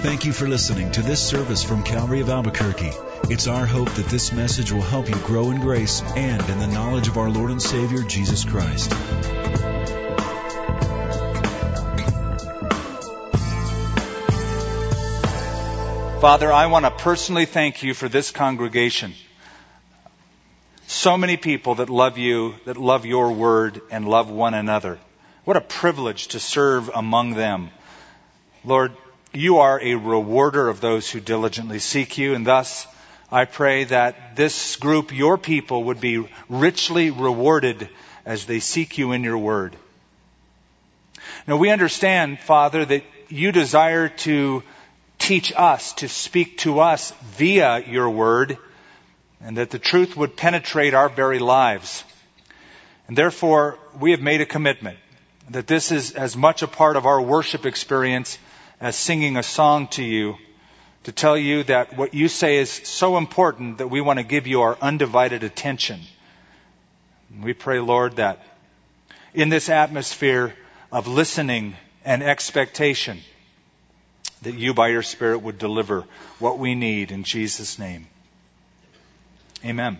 Thank you for listening to this service from Calvary of Albuquerque. It's our hope that this message will help you grow in grace and in the knowledge of our Lord and Savior, Jesus Christ. Father, I want to personally thank you for this congregation. So many people that love you, that love your word, and love one another. What a privilege to serve among them. Lord, you are a rewarder of those who diligently seek you, and thus I pray that this group, your people, would be richly rewarded as they seek you in your word. Now we understand, Father, that you desire to teach us, to speak to us via your word, and that the truth would penetrate our very lives. And therefore, we have made a commitment that this is as much a part of our worship experience as singing a song to you to tell you that what you say is so important that we want to give you our undivided attention. We pray, Lord, that in this atmosphere of listening and expectation, that you by your Spirit would deliver what we need in Jesus' name. Amen.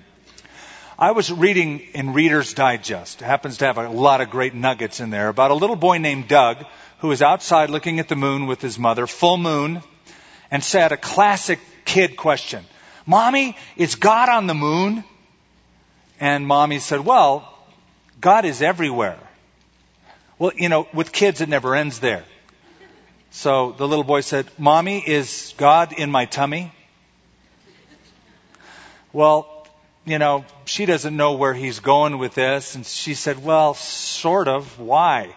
I was reading in Reader's Digest. It happens to have a lot of great nuggets in there about a little boy named Doug who was outside looking at the moon with his mother, full moon, and said a classic kid question. Mommy, is God on the moon? And mommy said, well, God is everywhere. Well, you know, with kids it never ends there. So the little boy said, Mommy, is God in my tummy? Well, you know, she doesn't know where he's going with this. And she said, Well, sort of. Why?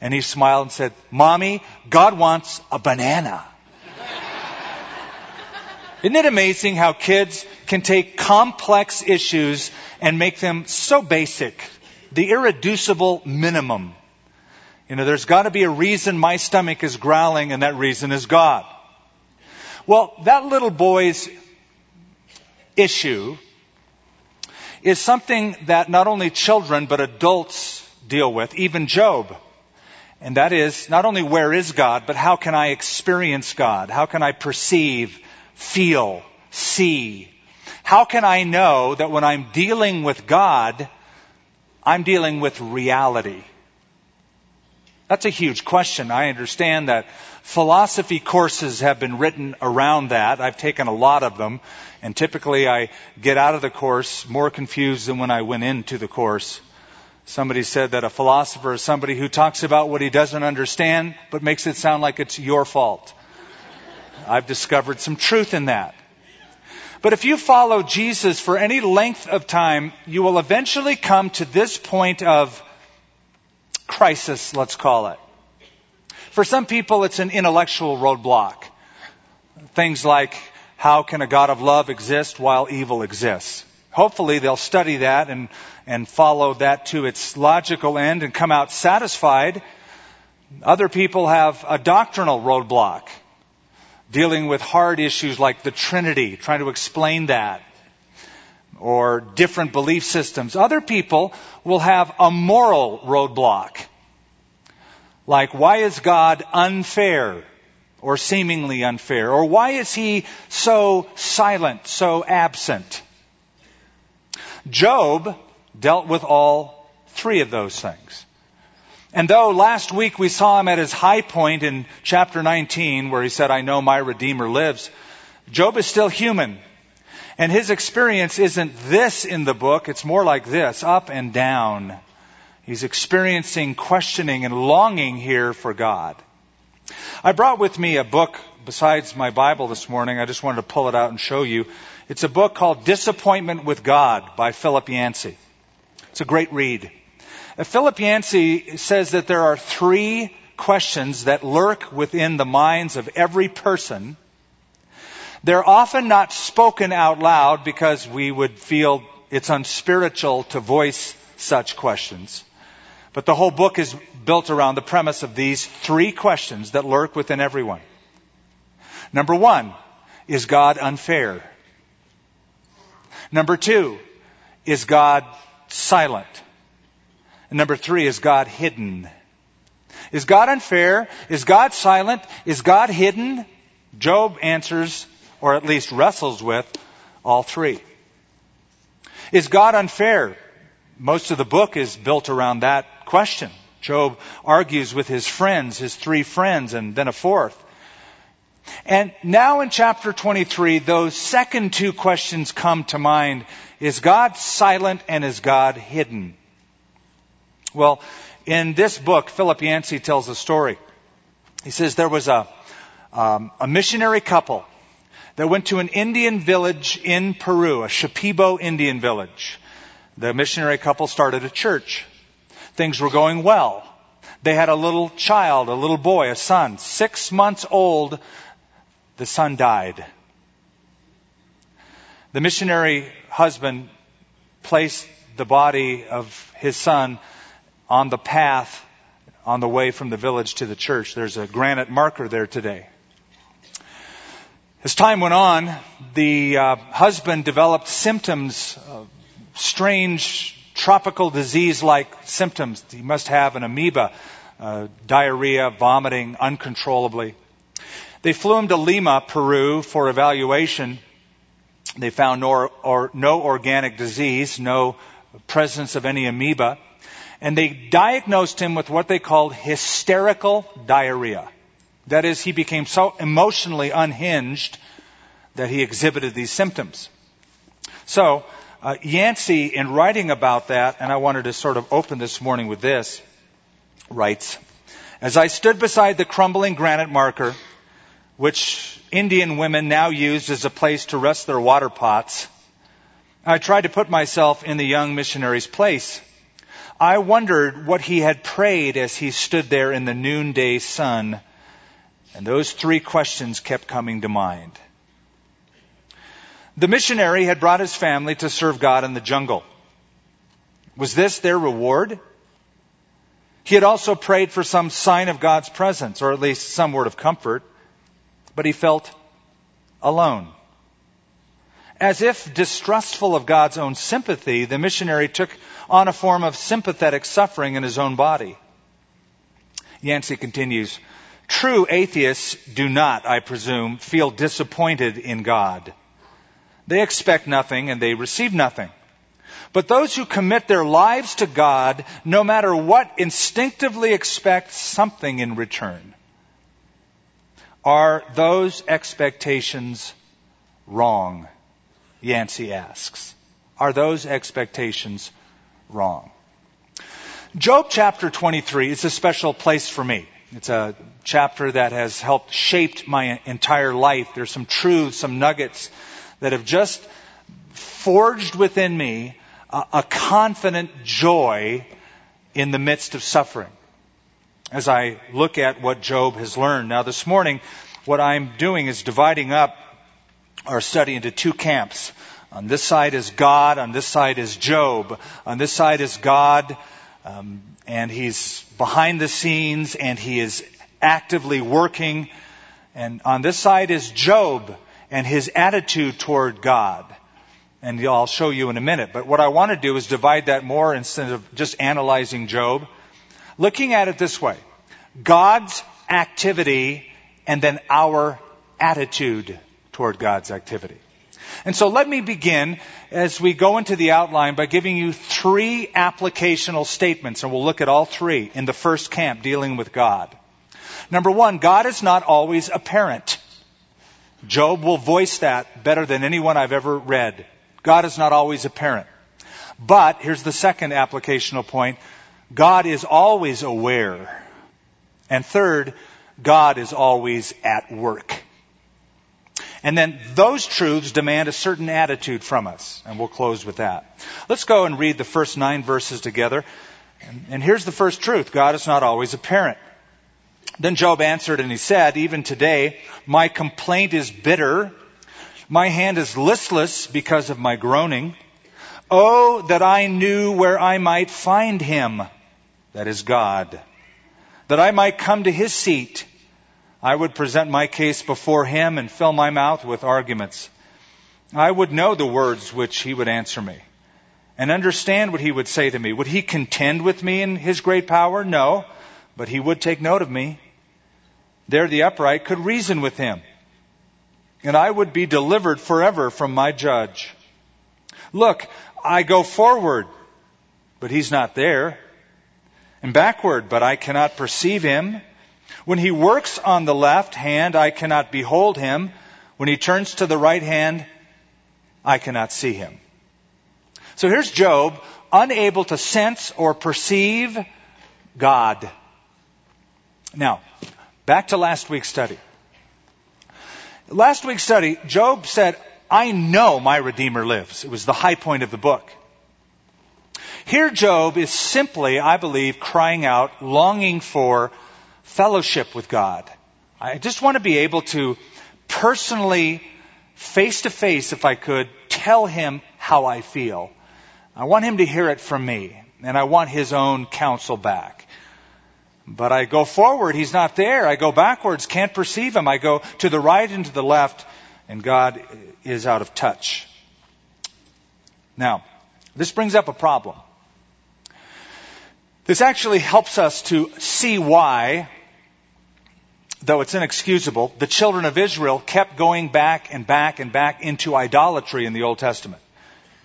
And he smiled and said, Mommy, God wants a banana. Isn't it amazing how kids can take complex issues and make them so basic? The irreducible minimum. You know, there's got to be a reason my stomach is growling, and that reason is God. Well, that little boy's issue is something that not only children but adults deal with, even Job. And that is not only where is God, but how can I experience God? How can I perceive, feel, see? How can I know that when I'm dealing with God, I'm dealing with reality? That's a huge question. I understand that philosophy courses have been written around that. I've taken a lot of them, and typically I get out of the course more confused than when I went into the course. Somebody said that a philosopher is somebody who talks about what he doesn't understand, but makes it sound like it's your fault. I've discovered some truth in that. But if you follow Jesus for any length of time, you will eventually come to this point of crisis, let's call it. For some people, it's an intellectual roadblock. Things like, how can a God of love exist while evil exists? Hopefully they'll study that and, and follow that to its logical end and come out satisfied. Other people have a doctrinal roadblock, dealing with hard issues like the Trinity, trying to explain that or different belief systems. Other people will have a moral roadblock. Like, why is God unfair or seemingly unfair? Or why is he so silent, so absent? Job dealt with all three of those things. And though last week we saw him at his high point in chapter 19 where he said, I know my Redeemer lives, Job is still human. And his experience isn't this in the book, it's more like this, up and down. He's experiencing questioning and longing here for God. I brought with me a book besides my Bible this morning. I just wanted to pull it out and show you. It's a book called Disappointment with God by Philip Yancey. It's a great read. Uh, Philip Yancey says that there are three questions that lurk within the minds of every person they're often not spoken out loud because we would feel it's unspiritual to voice such questions. But the whole book is built around the premise of these three questions that lurk within everyone. Number one, is God unfair? Number two, is God silent? And number three, is God hidden? Is God unfair? Is God silent? Is God hidden? Job answers, or at least wrestles with, all three. Is God unfair? Most of the book is built around that question. Job argues with his friends, his three friends, and then a fourth. And now in chapter 23, those second two questions come to mind. Is God silent and is God hidden? Well, in this book, Philip Yancey tells a story. He says there was a, um, a missionary couple that went to an Indian village in Peru, a Shipibo Indian village. The missionary couple started a church. Things were going well. They had a little child, a little boy, a son, six months old. The son died. The missionary husband placed the body of his son on the path on the way from the village to the church. There's a granite marker there today. As time went on, the uh, husband developed symptoms, uh, strange tropical disease like symptoms. He must have an amoeba, uh, diarrhea, vomiting uncontrollably. They flew him to Lima, Peru for evaluation. They found no, or, no organic disease, no presence of any amoeba. And they diagnosed him with what they called hysterical diarrhea. That is, he became so emotionally unhinged that he exhibited these symptoms. So, uh, Yancey, in writing about that, and I wanted to sort of open this morning with this, writes, As I stood beside the crumbling granite marker, which Indian women now used as a place to rest their water pots, I tried to put myself in the young missionary's place. I wondered what he had prayed as he stood there in the noonday sun and those three questions kept coming to mind. The missionary had brought his family to serve God in the jungle. Was this their reward? He had also prayed for some sign of God's presence, or at least some word of comfort, but he felt alone. As if distrustful of God's own sympathy, the missionary took on a form of sympathetic suffering in his own body. Yancey continues, True atheists do not, I presume, feel disappointed in God. They expect nothing and they receive nothing. But those who commit their lives to God, no matter what, instinctively expect something in return. Are those expectations wrong? Yancey asks. Are those expectations wrong? Job chapter 23 is a special place for me. It's a chapter that has helped shaped my entire life. There's some truths, some nuggets that have just forged within me a, a confident joy in the midst of suffering. As I look at what Job has learned. Now this morning, what I'm doing is dividing up our study into two camps. On this side is God, on this side is Job. On this side is God, um, and he's behind the scenes and he is actively working. And on this side is Job and his attitude toward God. And I'll show you in a minute. But what I want to do is divide that more instead of just analyzing Job. Looking at it this way. God's activity and then our attitude toward God's activity. And so let me begin as we go into the outline by giving you three applicational statements, and we'll look at all three in the first camp dealing with God. Number one, God is not always apparent. Job will voice that better than anyone I've ever read. God is not always apparent. But here's the second applicational point. God is always aware. And third, God is always at work. And then those truths demand a certain attitude from us. And we'll close with that. Let's go and read the first nine verses together. And, here's the first truth God is not always apparent. Then Job answered and he said, Even today, my complaint is bitter. My hand is listless because of my groaning. Oh, that I knew where I might find him. That is God. That I might come to his seat I would present my case before him and fill my mouth with arguments. I would know the words which he would answer me and understand what he would say to me. Would he contend with me in his great power? No, but he would take note of me. There the upright could reason with him, and I would be delivered forever from my judge. Look, I go forward, but he's not there, and backward, but I cannot perceive him. When he works on the left hand, I cannot behold him. When he turns to the right hand, I cannot see him. So here's Job, unable to sense or perceive God. Now, back to last week's study. Last week's study, Job said, I know my Redeemer lives. It was the high point of the book. Here, Job is simply, I believe, crying out, longing for fellowship with God. I just want to be able to personally, face to face, if I could, tell him how I feel. I want him to hear it from me, and I want his own counsel back. But I go forward, he's not there. I go backwards, can't perceive him. I go to the right and to the left, and God is out of touch. Now, this brings up a problem. This actually helps us to see why, though it's inexcusable, the children of Israel kept going back and back and back into idolatry in the Old Testament.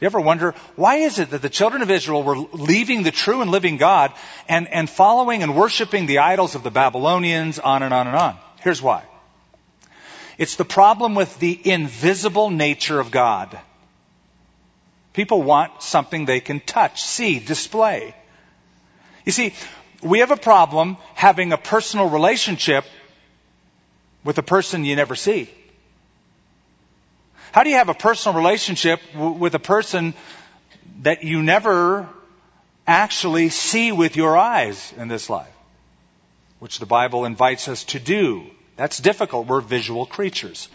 You ever wonder, why is it that the children of Israel were leaving the true and living God and, and following and worshiping the idols of the Babylonians, on and on and on? Here's why. It's the problem with the invisible nature of God. People want something they can touch, see, display. You see, we have a problem having a personal relationship with a person you never see. How do you have a personal relationship w- with a person that you never actually see with your eyes in this life? Which the Bible invites us to do. That's difficult. We're visual creatures.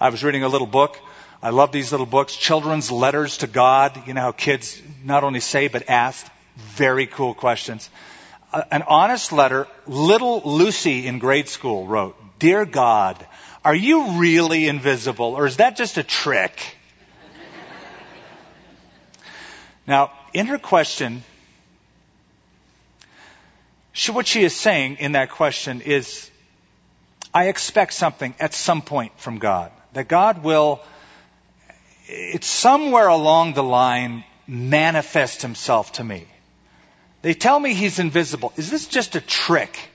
I was reading a little book. I love these little books. Children's letters to God. You know how kids not only say, but ask very cool questions. An honest letter, little Lucy in grade school wrote, Dear God, are you really invisible or is that just a trick? now, in her question, she, what she is saying in that question is, I expect something at some point from God. That God will, it's somewhere along the line, manifest himself to me. They tell me he's invisible. Is this just a trick?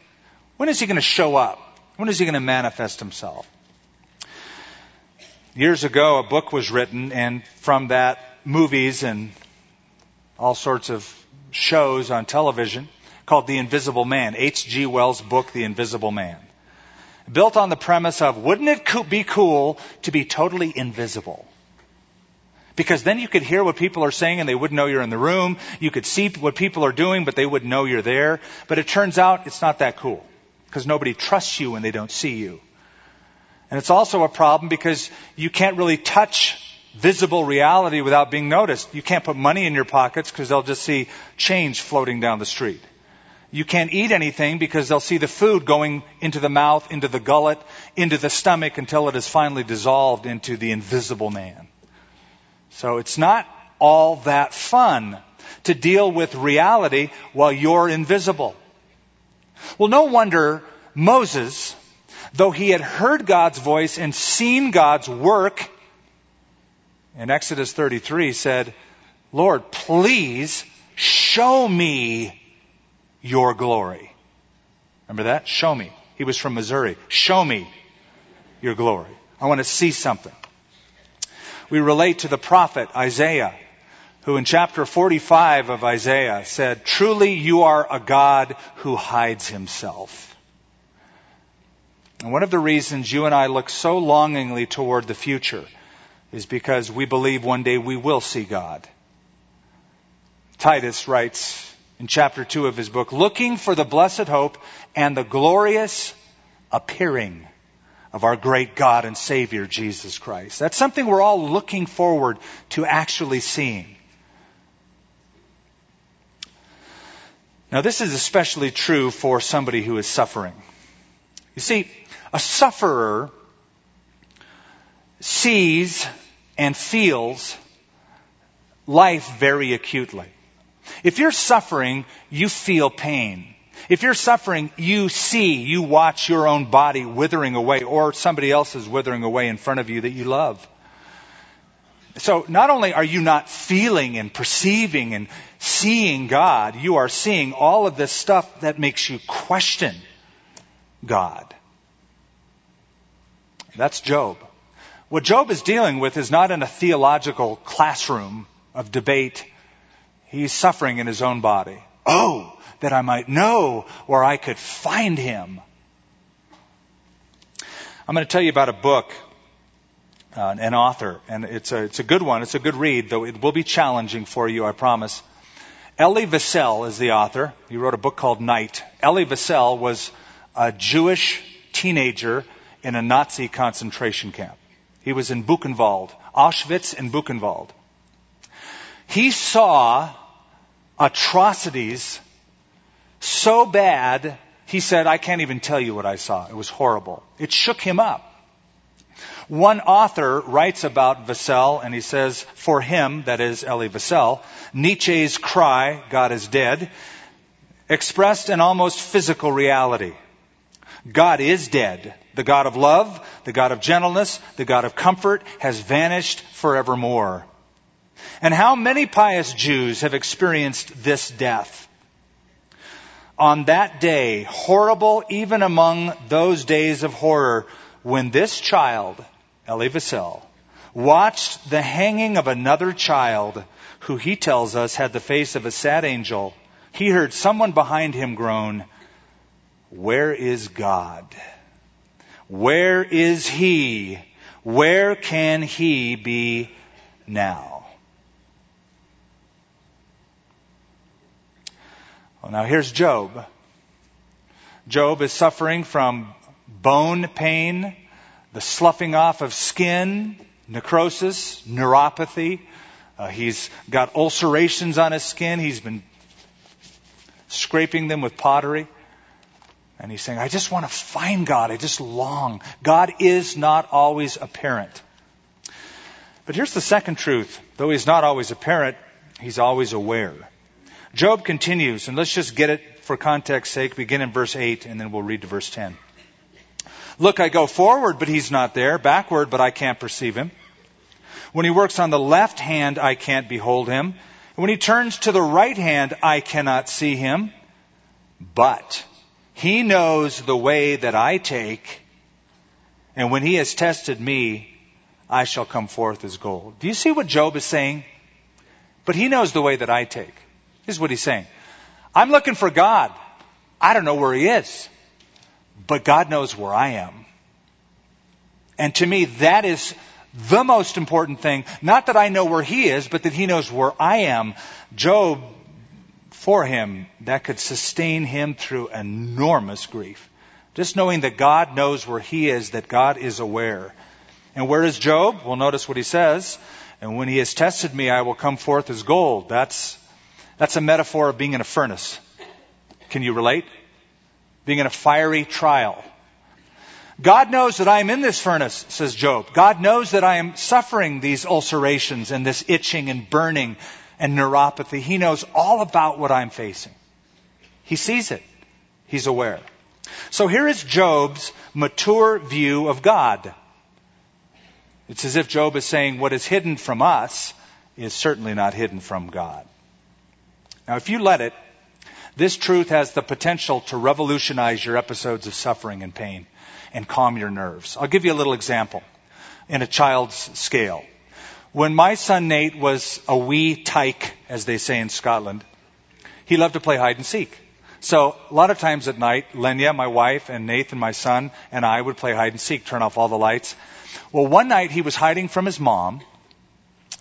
When is he going to show up? When is he going to manifest himself? Years ago, a book was written, and from that, movies and all sorts of shows on television called The Invisible Man. H.G. Wells' book, The Invisible Man. Built on the premise of, wouldn't it be cool to be totally invisible? Because then you could hear what people are saying and they wouldn't know you're in the room. You could see what people are doing, but they wouldn't know you're there. But it turns out it's not that cool. Because nobody trusts you when they don't see you. And it's also a problem because you can't really touch visible reality without being noticed. You can't put money in your pockets because they'll just see change floating down the street. You can't eat anything because they'll see the food going into the mouth, into the gullet, into the stomach until it is finally dissolved into the invisible man. So it's not all that fun to deal with reality while you're invisible. Well, no wonder Moses though he had heard God's voice and seen God's work, in Exodus 33 said, Lord, please show me your glory. Remember that? Show me. He was from Missouri. Show me your glory. I want to see something. We relate to the prophet Isaiah, who in chapter 45 of Isaiah said, Truly you are a God who hides himself. And one of the reasons you and I look so longingly toward the future is because we believe one day we will see God. Titus writes in chapter 2 of his book, looking for the blessed hope and the glorious appearing of our great God and Savior, Jesus Christ. That's something we're all looking forward to actually seeing. Now, this is especially true for somebody who is suffering. You see, a sufferer sees and feels life very acutely. If you're suffering, you feel pain. If you're suffering, you see, you watch your own body withering away or somebody else is withering away in front of you that you love. So not only are you not feeling and perceiving and seeing God, you are seeing all of this stuff that makes you question God. That's Job. What Job is dealing with is not in a theological classroom of debate. He's suffering in his own body. Oh, that I might know where I could find him. I'm going to tell you about a book, uh, an author, and it's a, it's a good one. It's a good read, though it will be challenging for you, I promise. Elie Wiesel is the author. He wrote a book called Night. Elie Wiesel was a Jewish teenager in a Nazi concentration camp. He was in Buchenwald, Auschwitz and Buchenwald. He saw atrocities so bad, he said, I can't even tell you what I saw. It was horrible. It shook him up. One author writes about Wiesel and he says, for him, that is Elie Wiesel, Nietzsche's cry, God is dead, expressed an almost physical reality. God is dead. The God of love, the God of gentleness, the God of comfort has vanished forevermore. And how many pious Jews have experienced this death? On that day, horrible even among those days of horror, when this child, Elie Wiesel, watched the hanging of another child who he tells us had the face of a sad angel, he heard someone behind him groan, Where is God? Where is he? Where can he be now? Well, now here's Job. Job is suffering from bone pain, the sloughing off of skin, necrosis, neuropathy. Uh, he's got ulcerations on his skin. He's been scraping them with pottery. And he's saying, I just want to find God. I just long. God is not always apparent. But here's the second truth. Though he's not always apparent, he's always aware. Job continues, and let's just get it for context sake, begin in verse 8, and then we'll read to verse 10. Look, I go forward, but he's not there, backward, but I can't perceive him. When he works on the left hand, I can't behold him. When he turns to the right hand, I cannot see him. But he knows the way that I take, and when he has tested me, I shall come forth as gold. Do you see what Job is saying? But he knows the way that I take. Here's what he's saying. I'm looking for God. I don't know where he is, but God knows where I am. And to me, that is the most important thing. Not that I know where he is, but that he knows where I am. Job for him that could sustain him through enormous grief. Just knowing that God knows where he is, that God is aware. And where is Job? Well, notice what he says. And when he has tested me, I will come forth as gold. That's, that's a metaphor of being in a furnace. Can you relate? Being in a fiery trial. God knows that I am in this furnace, says Job. God knows that I am suffering these ulcerations and this itching and burning and neuropathy. He knows all about what I'm facing. He sees it. He's aware. So here is Job's mature view of God. It's as if Job is saying what is hidden from us is certainly not hidden from God. Now, if you let it, this truth has the potential to revolutionize your episodes of suffering and pain and calm your nerves. I'll give you a little example in a child's scale. When my son Nate was a wee tyke, as they say in Scotland, he loved to play hide and seek. So a lot of times at night, Lenya, my wife, and Nathan, my son, and I would play hide and seek, turn off all the lights. Well, one night he was hiding from his mom,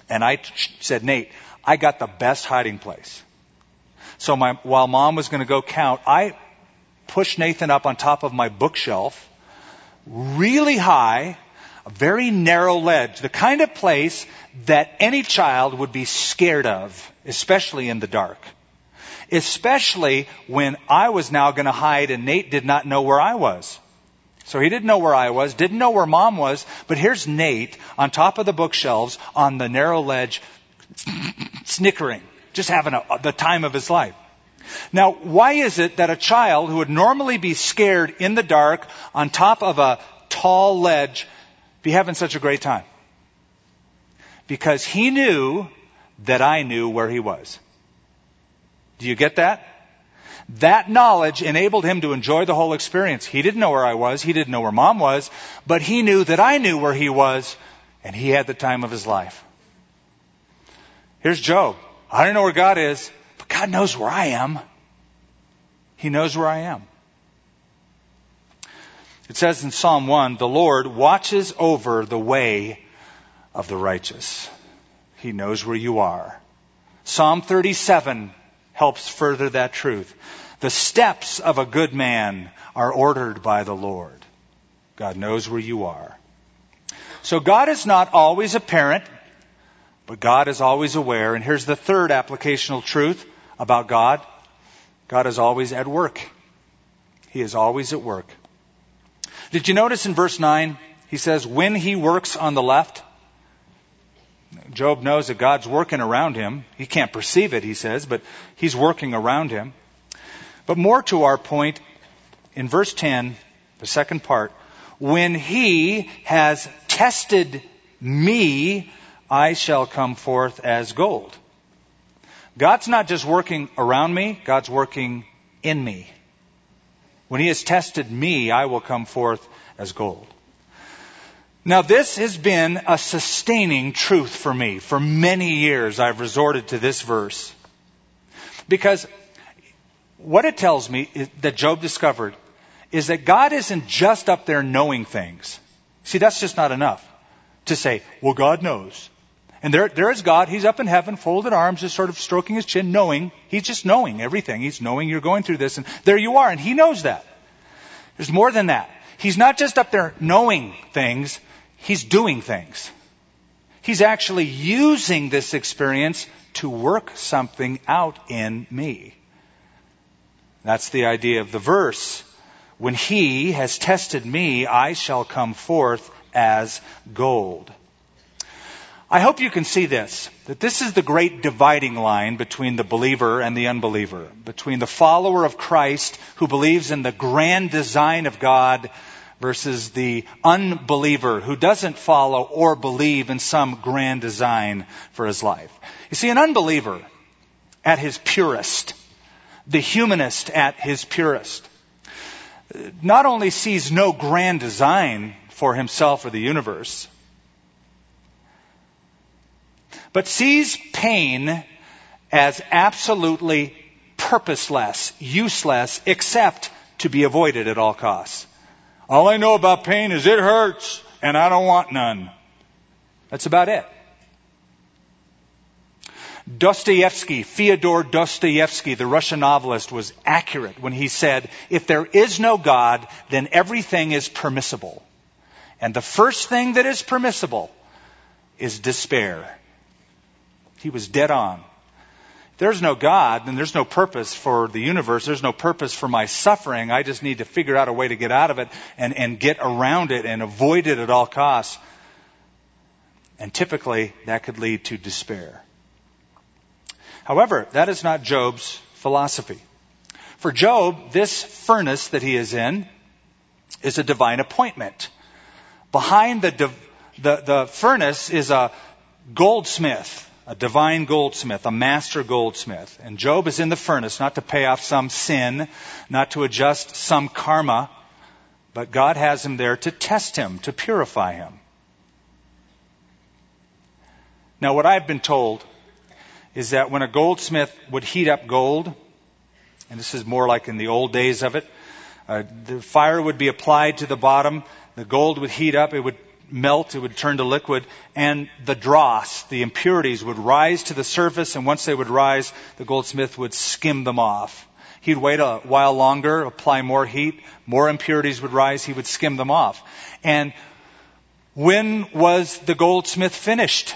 and I said, Nate, I got the best hiding place. So my, while mom was going to go count, I pushed Nathan up on top of my bookshelf, really high, a very narrow ledge, the kind of place that any child would be scared of, especially in the dark. Especially when I was now going to hide and Nate did not know where I was. So he didn't know where I was, didn't know where mom was, but here's Nate on top of the bookshelves on the narrow ledge, snickering, just having a, the time of his life. Now, why is it that a child who would normally be scared in the dark on top of a tall ledge be having such a great time? Because he knew that I knew where he was. Do you get that? That knowledge enabled him to enjoy the whole experience. He didn't know where I was. He didn't know where mom was, but he knew that I knew where he was and he had the time of his life. Here's Job. I don't know where God is, but God knows where I am. He knows where I am. It says in Psalm 1, the Lord watches over the way of the righteous. He knows where you are. Psalm 37 helps further that truth. The steps of a good man are ordered by the Lord. God knows where you are. So God is not always apparent, but God is always aware. And here's the third applicational truth about God. God is always at work. He is always at work. Did you notice in verse 9, he says, when he works on the left, Job knows that God's working around him. He can't perceive it, he says, but he's working around him. But more to our point, in verse 10, the second part, when he has tested me, I shall come forth as gold. God's not just working around me, God's working in me. When he has tested me, I will come forth as gold. Now, this has been a sustaining truth for me. For many years, I've resorted to this verse. Because what it tells me that Job discovered is that God isn't just up there knowing things. See, that's just not enough to say, well, God knows. And there, there is God. He's up in heaven, folded arms, just sort of stroking his chin, knowing. He's just knowing everything. He's knowing you're going through this, and there you are, and he knows that. There's more than that. He's not just up there knowing things, He's doing things. He's actually using this experience to work something out in me. That's the idea of the verse. When he has tested me, I shall come forth as gold. I hope you can see this, that this is the great dividing line between the believer and the unbeliever, between the follower of Christ who believes in the grand design of God versus the unbeliever who doesn't follow or believe in some grand design for his life. You see, an unbeliever at his purest, the humanist at his purest, not only sees no grand design for himself or the universe, but sees pain as absolutely purposeless, useless, except to be avoided at all costs. All I know about pain is it hurts and I don't want none. That's about it. Dostoevsky, Fyodor Dostoevsky, the Russian novelist, was accurate when he said, if there is no God, then everything is permissible. And the first thing that is permissible is despair. He was dead on there's no God, then there's no purpose for the universe. There's no purpose for my suffering. I just need to figure out a way to get out of it and, and get around it and avoid it at all costs. And typically, that could lead to despair. However, that is not Job's philosophy. For Job, this furnace that he is in is a divine appointment. Behind the, the, the furnace is a goldsmith a divine goldsmith, a master goldsmith. And Job is in the furnace not to pay off some sin, not to adjust some karma, but God has him there to test him, to purify him. Now, what I've been told is that when a goldsmith would heat up gold, and this is more like in the old days of it, uh, the fire would be applied to the bottom, the gold would heat up, it would melt, it would turn to liquid, and the dross, the impurities, would rise to the surface, and once they would rise, the goldsmith would skim them off. He'd wait a while longer, apply more heat, more impurities would rise, he would skim them off. And when was the goldsmith finished?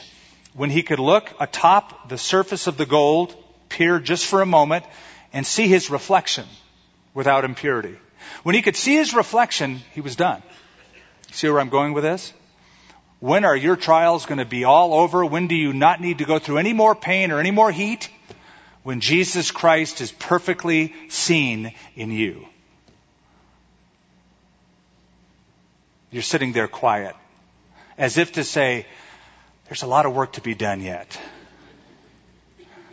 When he could look atop the surface of the gold, peer just for a moment, and see his reflection without impurity. When he could see his reflection, he was done. See where I'm going with this? When are your trials going to be all over? When do you not need to go through any more pain or any more heat? when Jesus Christ is perfectly seen in you. You're sitting there quiet, as if to say, there's a lot of work to be done yet.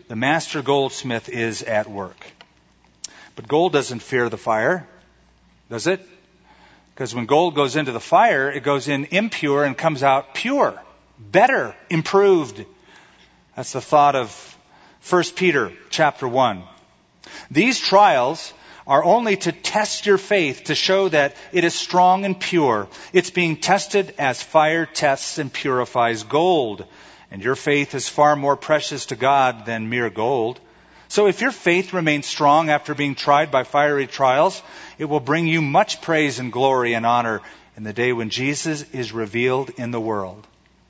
The master goldsmith is at work. But gold doesn't fear the fire, does it? Because when gold goes into the fire, it goes in impure and comes out pure, better, improved. That's the thought of 1 Peter chapter 1. These trials are only to test your faith to show that it is strong and pure. It's being tested as fire tests and purifies gold. And your faith is far more precious to God than mere gold. So if your faith remains strong after being tried by fiery trials, it will bring you much praise and glory and honor in the day when Jesus is revealed in the world.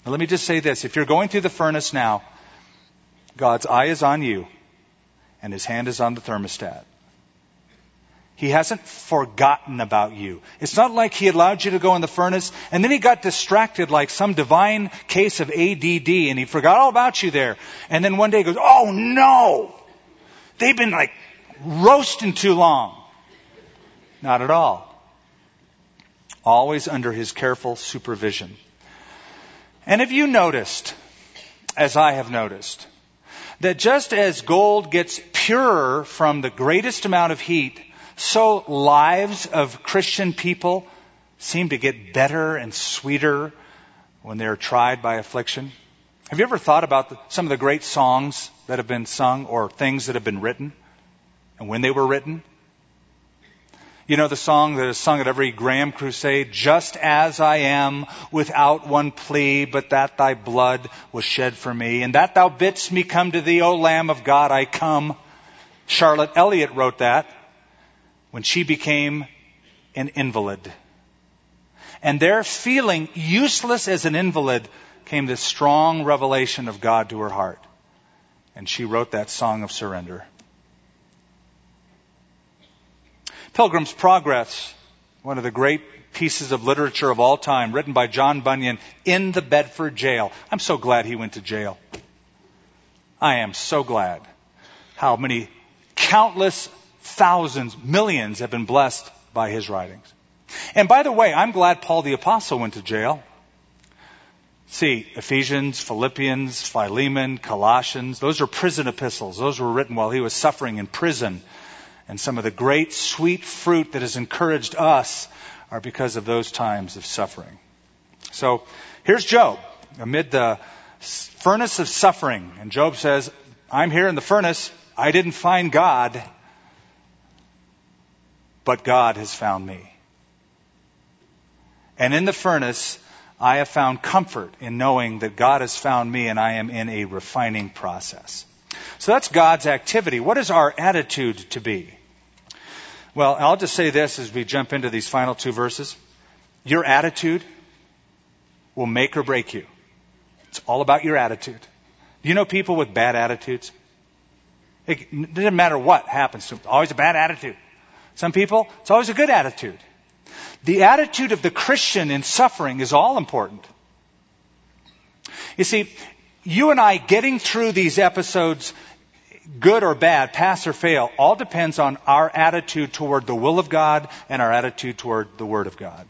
Now let me just say this. If you're going through the furnace now, God's eye is on you and his hand is on the thermostat. He hasn't forgotten about you. It's not like he allowed you to go in the furnace and then he got distracted like some divine case of ADD and he forgot all about you there. And then one day he goes, Oh no! They've been like roasting too long. Not at all. Always under his careful supervision. And have you noticed, as I have noticed, that just as gold gets purer from the greatest amount of heat, so lives of Christian people seem to get better and sweeter when they're tried by affliction. Have you ever thought about the, some of the great songs that have been sung or things that have been written and when they were written? You know the song that is sung at every Graham crusade, just as I am without one plea, but that thy blood was shed for me, and that thou bidst me come to thee, O Lamb of God, I come. Charlotte Elliott wrote that when she became an invalid. And there, feeling useless as an invalid, came this strong revelation of God to her heart. And she wrote that song of surrender. Pilgrim's Progress, one of the great pieces of literature of all time, written by John Bunyan in the Bedford jail. I'm so glad he went to jail. I am so glad how many countless thousands, millions have been blessed by his writings. And by the way, I'm glad Paul the Apostle went to jail. See, Ephesians, Philippians, Philemon, Colossians, those are prison epistles. Those were written while he was suffering in prison. And some of the great sweet fruit that has encouraged us are because of those times of suffering. So here's Job amid the furnace of suffering. And Job says, I'm here in the furnace. I didn't find God, but God has found me. And in the furnace, I have found comfort in knowing that God has found me and I am in a refining process. So that's God's activity. What is our attitude to be? Well, I'll just say this as we jump into these final two verses. Your attitude will make or break you. It's all about your attitude. You know people with bad attitudes? It doesn't matter what happens to them. Always a bad attitude. Some people, it's always a good attitude. The attitude of the Christian in suffering is all important. You see, you and I getting through these episodes good or bad, pass or fail, all depends on our attitude toward the will of God and our attitude toward the Word of God.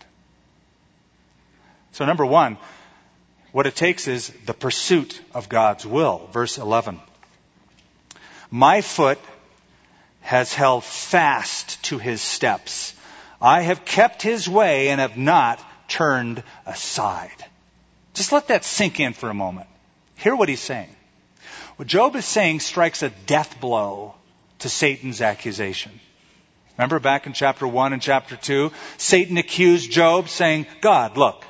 So, number one, what it takes is the pursuit of God's will. Verse 11. My foot has held fast to his steps. I have kept his way and have not turned aside. Just let that sink in for a moment. Hear what he's saying. What Job is saying strikes a death blow to Satan's accusation. Remember back in chapter 1 and chapter 2, Satan accused Job saying, God, look,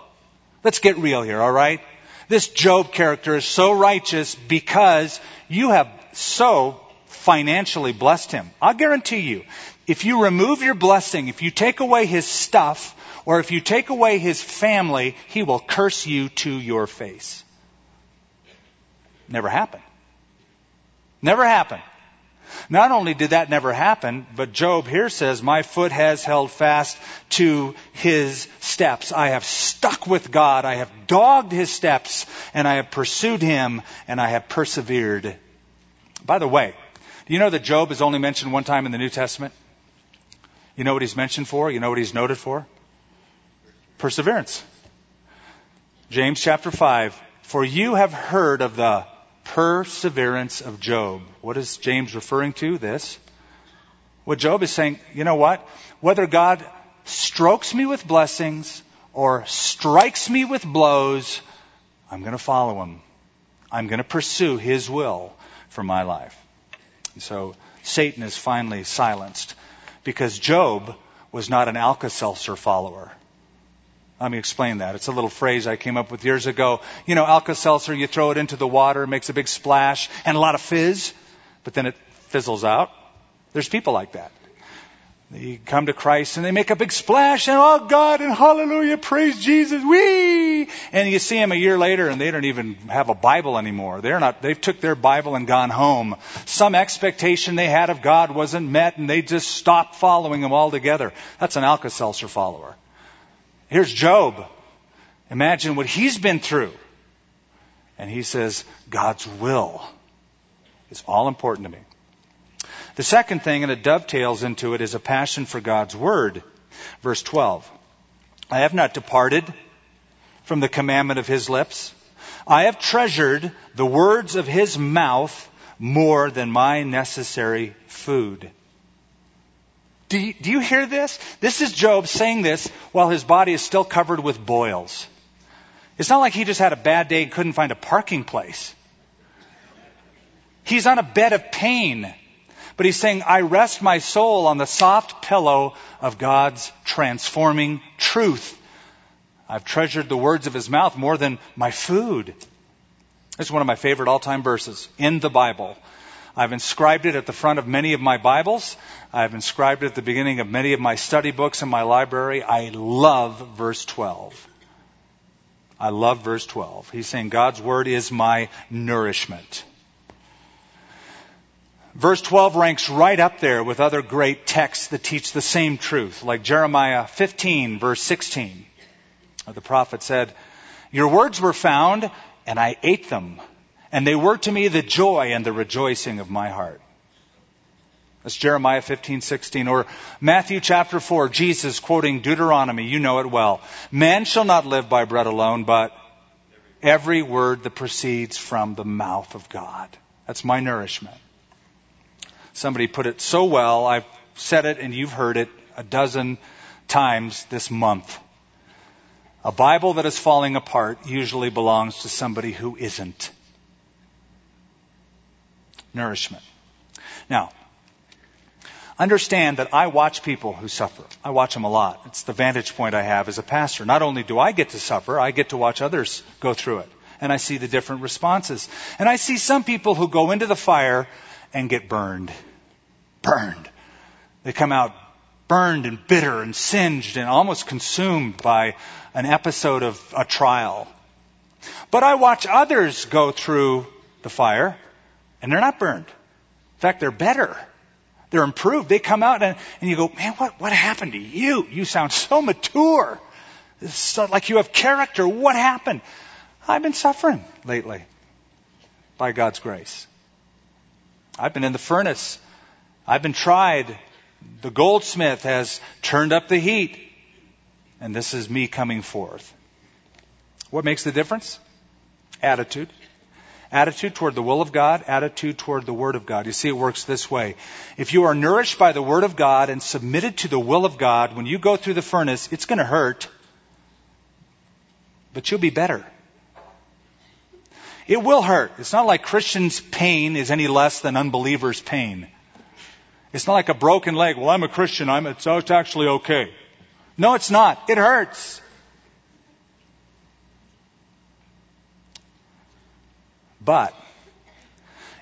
let's get real here, alright? This Job character is so righteous because you have so financially blessed him. I'll guarantee you, if you remove your blessing, if you take away his stuff, or if you take away his family, he will curse you to your face. Never happened. Never happened. Not only did that never happen, but Job here says, My foot has held fast to his steps. I have stuck with God. I have dogged his steps, and I have pursued him, and I have persevered. By the way, Do you know that Job is only mentioned one time in the New Testament? You know what he's mentioned for? You know what he's noted for? Perseverance. James chapter 5. For you have heard of the perseverance of Job. What is James referring to? This. What Job is saying, you know what? Whether God strokes me with blessings or strikes me with blows, I'm going to follow him. I'm going to pursue his will for my life. And so Satan is finally silenced because Job was not an Alka Seltzer follower. Let me explain that. It's a little phrase I came up with years ago. You know, Alka Seltzer, you throw it into the water, makes a big splash and a lot of fizz, but then it fizzles out. There's people like that. They come to Christ and they make a big splash and oh God and hallelujah, praise Jesus, wee! And you see them a year later and they don't even have a Bible anymore. They're not, they've took their Bible and gone home. Some expectation they had of God wasn't met and they just stopped following Him altogether. That's an Alka-Seltzer follower. Here's Job. Imagine what he's been through. And he says, God's will is all important to me. The second thing, and it dovetails into it, is a passion for God's Word. Verse 12. I have not departed from the commandment of His lips. I have treasured the words of His mouth more than my necessary food. Do you, do you hear this? This is Job saying this while his body is still covered with boils. It's not like he just had a bad day and couldn't find a parking place. He's on a bed of pain. But he's saying, I rest my soul on the soft pillow of God's transforming truth. I've treasured the words of his mouth more than my food. This is one of my favorite all time verses in the Bible. I've inscribed it at the front of many of my Bibles. I've inscribed it at the beginning of many of my study books in my library. I love verse 12. I love verse 12. He's saying God's word is my nourishment. Verse 12 ranks right up there with other great texts that teach the same truth, like Jeremiah 15, verse 16. Uh, the prophet said, Your words were found, and I ate them, and they were to me the joy and the rejoicing of my heart. That's Jeremiah 15, 16. Or Matthew chapter 4, Jesus quoting Deuteronomy, you know it well. Man shall not live by bread alone, but every word that proceeds from the mouth of God. That's my nourishment. Somebody put it so well, I've said it and you've heard it a dozen times this month. A Bible that is falling apart usually belongs to somebody who isn't. Nourishment. Now, understand that I watch people who suffer. I watch them a lot. It's the vantage point I have as a pastor. Not only do I get to suffer, I get to watch others go through it. And I see the different responses. And I see some people who go into the fire and get burned burned. They come out burned and bitter and singed and almost consumed by an episode of a trial. But I watch others go through the fire and they're not burned. In fact, they're better. They're improved. They come out and, and you go, man, what, what happened to you? You sound so mature. It's like you have character. What happened? I've been suffering lately by God's grace. I've been in the furnace I've been tried. The goldsmith has turned up the heat. And this is me coming forth. What makes the difference? Attitude. Attitude toward the will of God, attitude toward the Word of God. You see, it works this way. If you are nourished by the Word of God and submitted to the will of God, when you go through the furnace, it's going to hurt, but you'll be better. It will hurt. It's not like Christians' pain is any less than unbelievers' pain. It's not like a broken leg. Well, I'm a Christian. I'm, it's, it's actually okay. No, it's not. It hurts. But,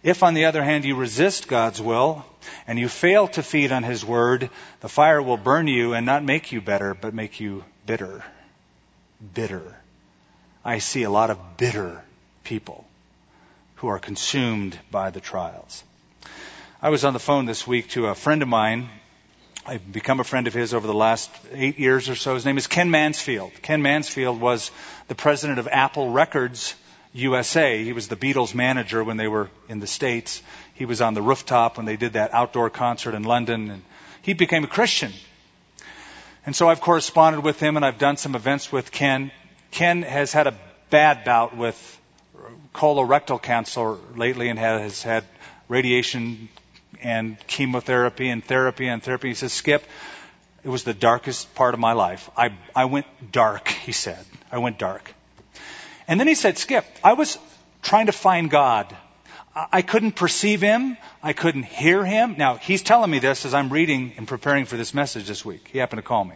if on the other hand you resist God's will and you fail to feed on His word, the fire will burn you and not make you better, but make you bitter. Bitter. I see a lot of bitter people who are consumed by the trials. I was on the phone this week to a friend of mine. I've become a friend of his over the last eight years or so. His name is Ken Mansfield. Ken Mansfield was the president of Apple Records USA. He was the Beatles manager when they were in the States. he was on the rooftop when they did that outdoor concert in London, and he became a Christian. And so I've corresponded with him, and I've done some events with Ken. Ken has had a bad bout with colorectal cancer lately and has had radiation and chemotherapy and therapy and therapy. He says, Skip, it was the darkest part of my life. I, I went dark, he said. I went dark. And then he said, Skip, I was trying to find God. I couldn't perceive him. I couldn't hear him. Now, he's telling me this as I'm reading and preparing for this message this week. He happened to call me.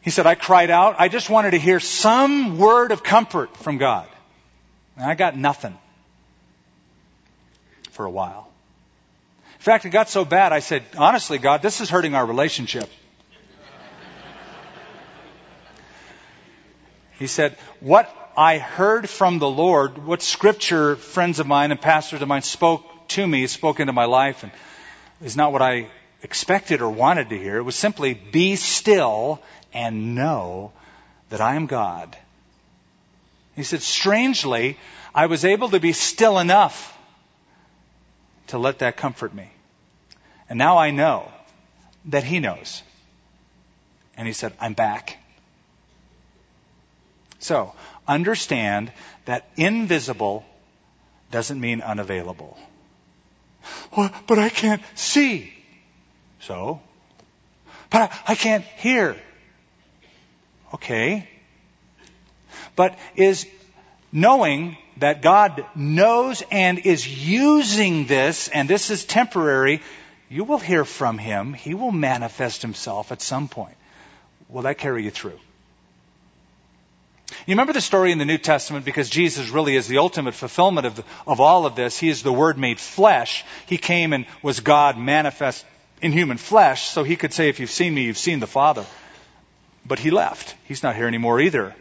He said, I cried out. I just wanted to hear some word of comfort from God. And I got nothing for a while. In fact, it got so bad, I said, honestly, God, this is hurting our relationship. he said, what I heard from the Lord, what scripture friends of mine and pastors of mine spoke to me, spoke into my life, and is not what I expected or wanted to hear. It was simply, be still and know that I am God. He said, strangely, I was able to be still enough to let that comfort me. And now I know that He knows. And He said, I'm back. So, understand that invisible doesn't mean unavailable. Well, but I can't see. So? But I, I can't hear. Okay. But is knowing that God knows and is using this, and this is temporary, you will hear from Him. He will manifest Himself at some point. Will that carry you through? You remember the story in the New Testament because Jesus really is the ultimate fulfillment of, the, of all of this. He is the Word made flesh. He came and was God manifest in human flesh, so he could say, If you've seen me, you've seen the Father. But he left. He's not here anymore either.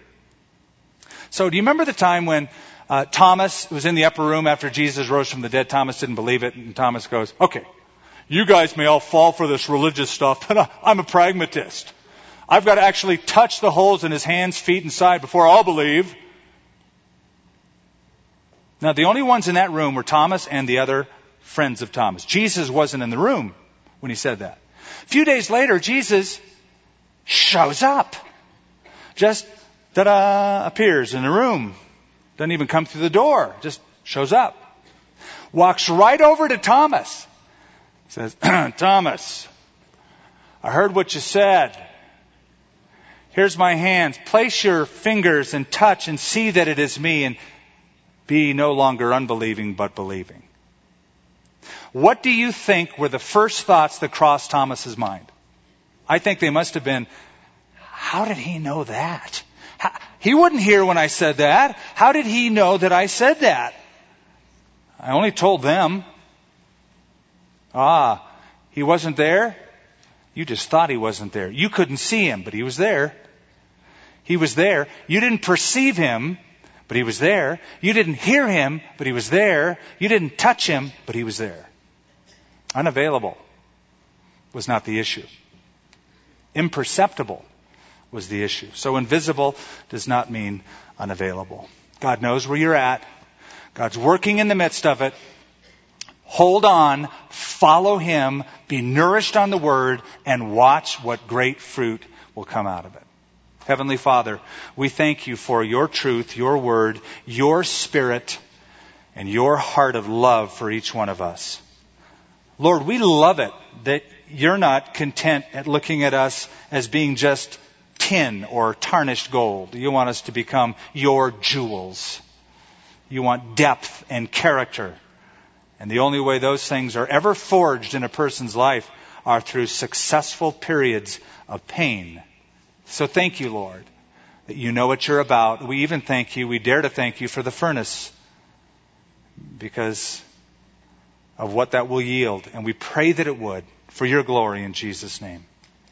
So, do you remember the time when uh, Thomas was in the upper room after Jesus rose from the dead? Thomas didn't believe it, and Thomas goes, Okay, you guys may all fall for this religious stuff, but I'm a pragmatist. I've got to actually touch the holes in his hands, feet, and side before I'll believe. Now, the only ones in that room were Thomas and the other friends of Thomas. Jesus wasn't in the room when he said that. A few days later, Jesus shows up. Just, ta-da, appears in the room. Doesn't even come through the door. Just shows up. Walks right over to Thomas. Says, Thomas, I heard what you said. Here's my hands. Place your fingers and touch and see that it is me and be no longer unbelieving but believing. What do you think were the first thoughts that crossed Thomas's mind? I think they must have been, how did he know that? He wouldn't hear when I said that. How did he know that I said that? I only told them. Ah, he wasn't there? You just thought he wasn't there. You couldn't see him, but he was there. He was there. You didn't perceive him, but he was there. You didn't hear him, but he was there. You didn't touch him, but he was there. Unavailable was not the issue. Imperceptible was the issue. So invisible does not mean unavailable. God knows where you're at. God's working in the midst of it. Hold on, follow Him, be nourished on the Word, and watch what great fruit will come out of it. Heavenly Father, we thank you for your truth, your word, your spirit, and your heart of love for each one of us. Lord, we love it that you're not content at looking at us as being just tin or tarnished gold. You want us to become your jewels. You want depth and character. And the only way those things are ever forged in a person's life are through successful periods of pain so thank you, Lord, that you know what you're about. We even thank you, we dare to thank you for the furnace because of what that will yield. And we pray that it would for your glory in Jesus' name.